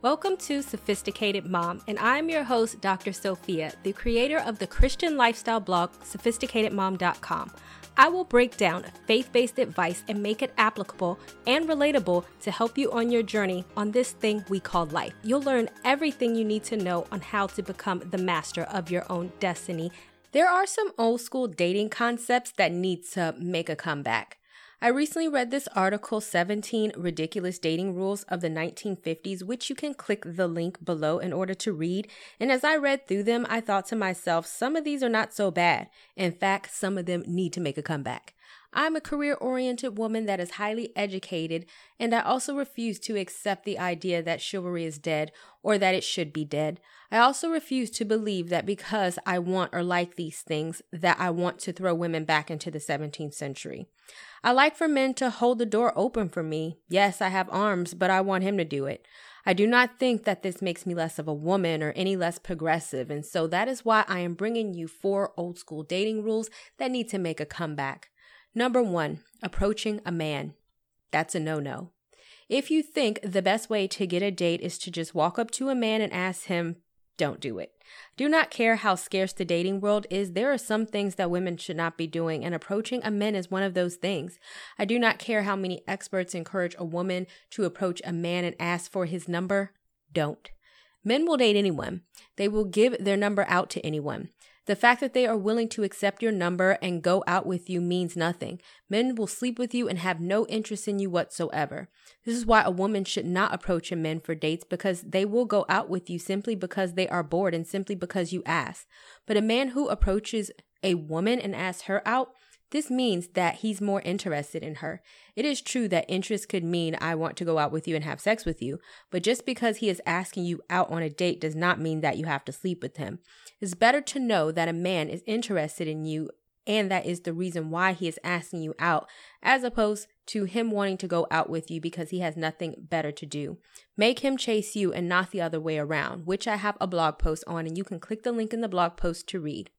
Welcome to Sophisticated Mom, and I'm your host, Dr. Sophia, the creator of the Christian lifestyle blog, sophisticatedmom.com. I will break down faith based advice and make it applicable and relatable to help you on your journey on this thing we call life. You'll learn everything you need to know on how to become the master of your own destiny. There are some old school dating concepts that need to make a comeback. I recently read this article 17 Ridiculous Dating Rules of the 1950s, which you can click the link below in order to read. And as I read through them, I thought to myself, some of these are not so bad. In fact, some of them need to make a comeback. I'm a career oriented woman that is highly educated, and I also refuse to accept the idea that chivalry is dead or that it should be dead. I also refuse to believe that because I want or like these things, that I want to throw women back into the 17th century. I like for men to hold the door open for me. Yes, I have arms, but I want him to do it. I do not think that this makes me less of a woman or any less progressive, and so that is why I am bringing you four old school dating rules that need to make a comeback. Number one, approaching a man. That's a no no. If you think the best way to get a date is to just walk up to a man and ask him, don't do it. Do not care how scarce the dating world is, there are some things that women should not be doing, and approaching a man is one of those things. I do not care how many experts encourage a woman to approach a man and ask for his number. Don't. Men will date anyone. They will give their number out to anyone. The fact that they are willing to accept your number and go out with you means nothing. Men will sleep with you and have no interest in you whatsoever. This is why a woman should not approach a man for dates because they will go out with you simply because they are bored and simply because you ask. But a man who approaches a woman and asks her out, this means that he's more interested in her. It is true that interest could mean I want to go out with you and have sex with you, but just because he is asking you out on a date does not mean that you have to sleep with him. It's better to know that a man is interested in you and that is the reason why he is asking you out, as opposed to him wanting to go out with you because he has nothing better to do. Make him chase you and not the other way around, which I have a blog post on, and you can click the link in the blog post to read.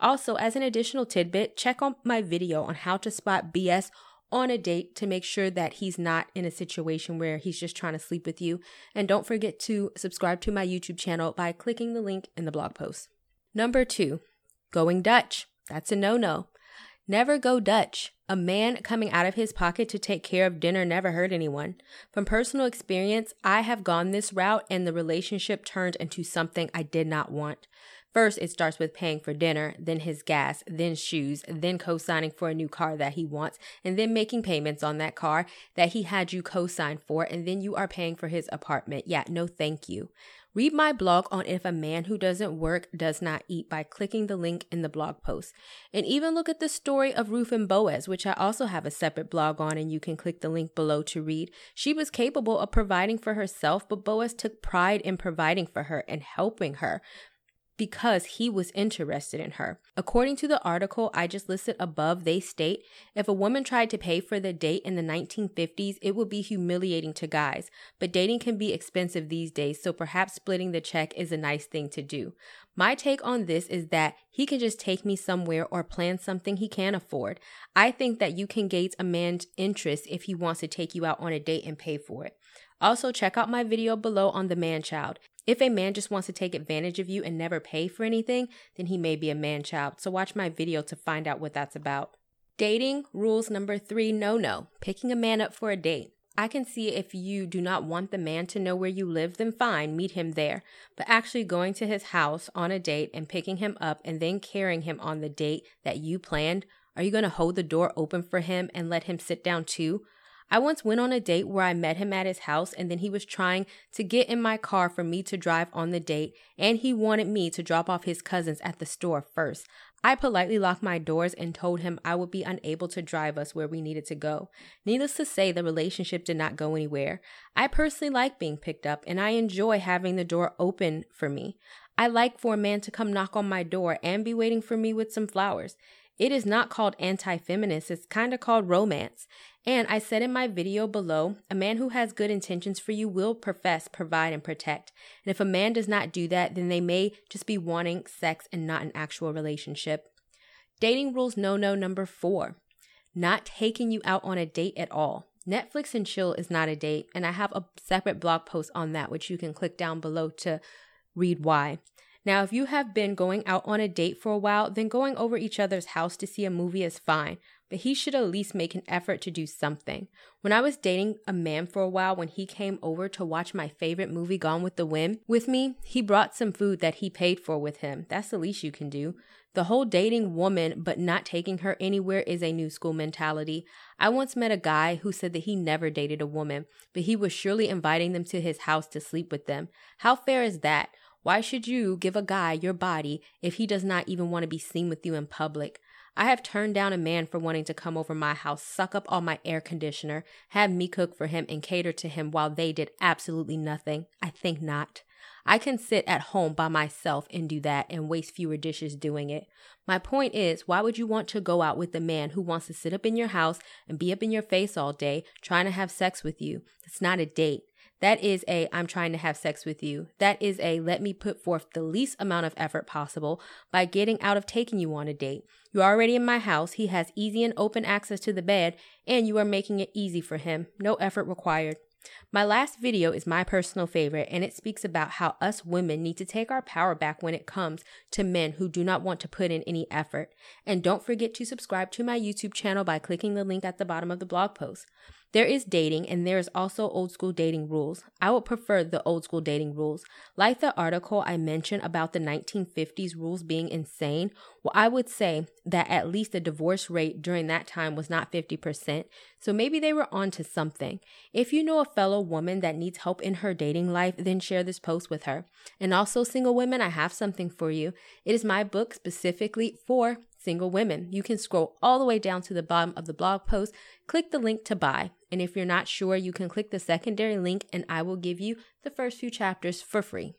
Also, as an additional tidbit, check out my video on how to spot BS on a date to make sure that he's not in a situation where he's just trying to sleep with you. And don't forget to subscribe to my YouTube channel by clicking the link in the blog post. Number two, going Dutch. That's a no no. Never go Dutch. A man coming out of his pocket to take care of dinner never hurt anyone. From personal experience, I have gone this route and the relationship turned into something I did not want. First, it starts with paying for dinner, then his gas, then shoes, then co signing for a new car that he wants, and then making payments on that car that he had you co sign for, and then you are paying for his apartment. Yeah, no thank you. Read my blog on If a Man Who Doesn't Work Does Not Eat by clicking the link in the blog post. And even look at the story of Ruth and Boaz, which I also have a separate blog on, and you can click the link below to read. She was capable of providing for herself, but Boaz took pride in providing for her and helping her because he was interested in her. According to the article I just listed above, they state if a woman tried to pay for the date in the 1950s, it would be humiliating to guys. But dating can be expensive these days, so perhaps splitting the check is a nice thing to do. My take on this is that he can just take me somewhere or plan something he can afford. I think that you can gauge a man's interest if he wants to take you out on a date and pay for it. Also, check out my video below on the man child. If a man just wants to take advantage of you and never pay for anything, then he may be a man child. So watch my video to find out what that's about. Dating rules number three no no. Picking a man up for a date. I can see if you do not want the man to know where you live, then fine, meet him there. But actually going to his house on a date and picking him up and then carrying him on the date that you planned, are you going to hold the door open for him and let him sit down too? I once went on a date where I met him at his house and then he was trying to get in my car for me to drive on the date and he wanted me to drop off his cousins at the store first. I politely locked my doors and told him I would be unable to drive us where we needed to go. Needless to say, the relationship did not go anywhere. I personally like being picked up and I enjoy having the door open for me. I like for a man to come knock on my door and be waiting for me with some flowers. It is not called anti feminist, it's kind of called romance. And I said in my video below, a man who has good intentions for you will profess, provide, and protect. And if a man does not do that, then they may just be wanting sex and not an actual relationship. Dating rules no no number four not taking you out on a date at all. Netflix and chill is not a date, and I have a separate blog post on that, which you can click down below to read why. Now, if you have been going out on a date for a while, then going over each other's house to see a movie is fine, but he should at least make an effort to do something. When I was dating a man for a while, when he came over to watch my favorite movie, Gone with the Wind, with me, he brought some food that he paid for with him. That's the least you can do. The whole dating woman but not taking her anywhere is a new school mentality. I once met a guy who said that he never dated a woman, but he was surely inviting them to his house to sleep with them. How fair is that? Why should you give a guy your body if he does not even want to be seen with you in public? I have turned down a man for wanting to come over my house, suck up all my air conditioner, have me cook for him, and cater to him while they did absolutely nothing. I think not. I can sit at home by myself and do that and waste fewer dishes doing it. My point is, why would you want to go out with a man who wants to sit up in your house and be up in your face all day trying to have sex with you? It's not a date. That is a I'm trying to have sex with you. That is a let me put forth the least amount of effort possible by getting out of taking you on a date. You're already in my house. He has easy and open access to the bed, and you are making it easy for him. No effort required. My last video is my personal favorite, and it speaks about how us women need to take our power back when it comes to men who do not want to put in any effort. And don't forget to subscribe to my YouTube channel by clicking the link at the bottom of the blog post. There is dating and there is also old school dating rules. I would prefer the old school dating rules. Like the article I mentioned about the 1950s rules being insane, well, I would say that at least the divorce rate during that time was not 50%, so maybe they were onto something. If you know a fellow woman that needs help in her dating life, then share this post with her. And also, single women, I have something for you. It is my book specifically for single women. You can scroll all the way down to the bottom of the blog post, click the link to buy. And if you're not sure, you can click the secondary link and I will give you the first few chapters for free.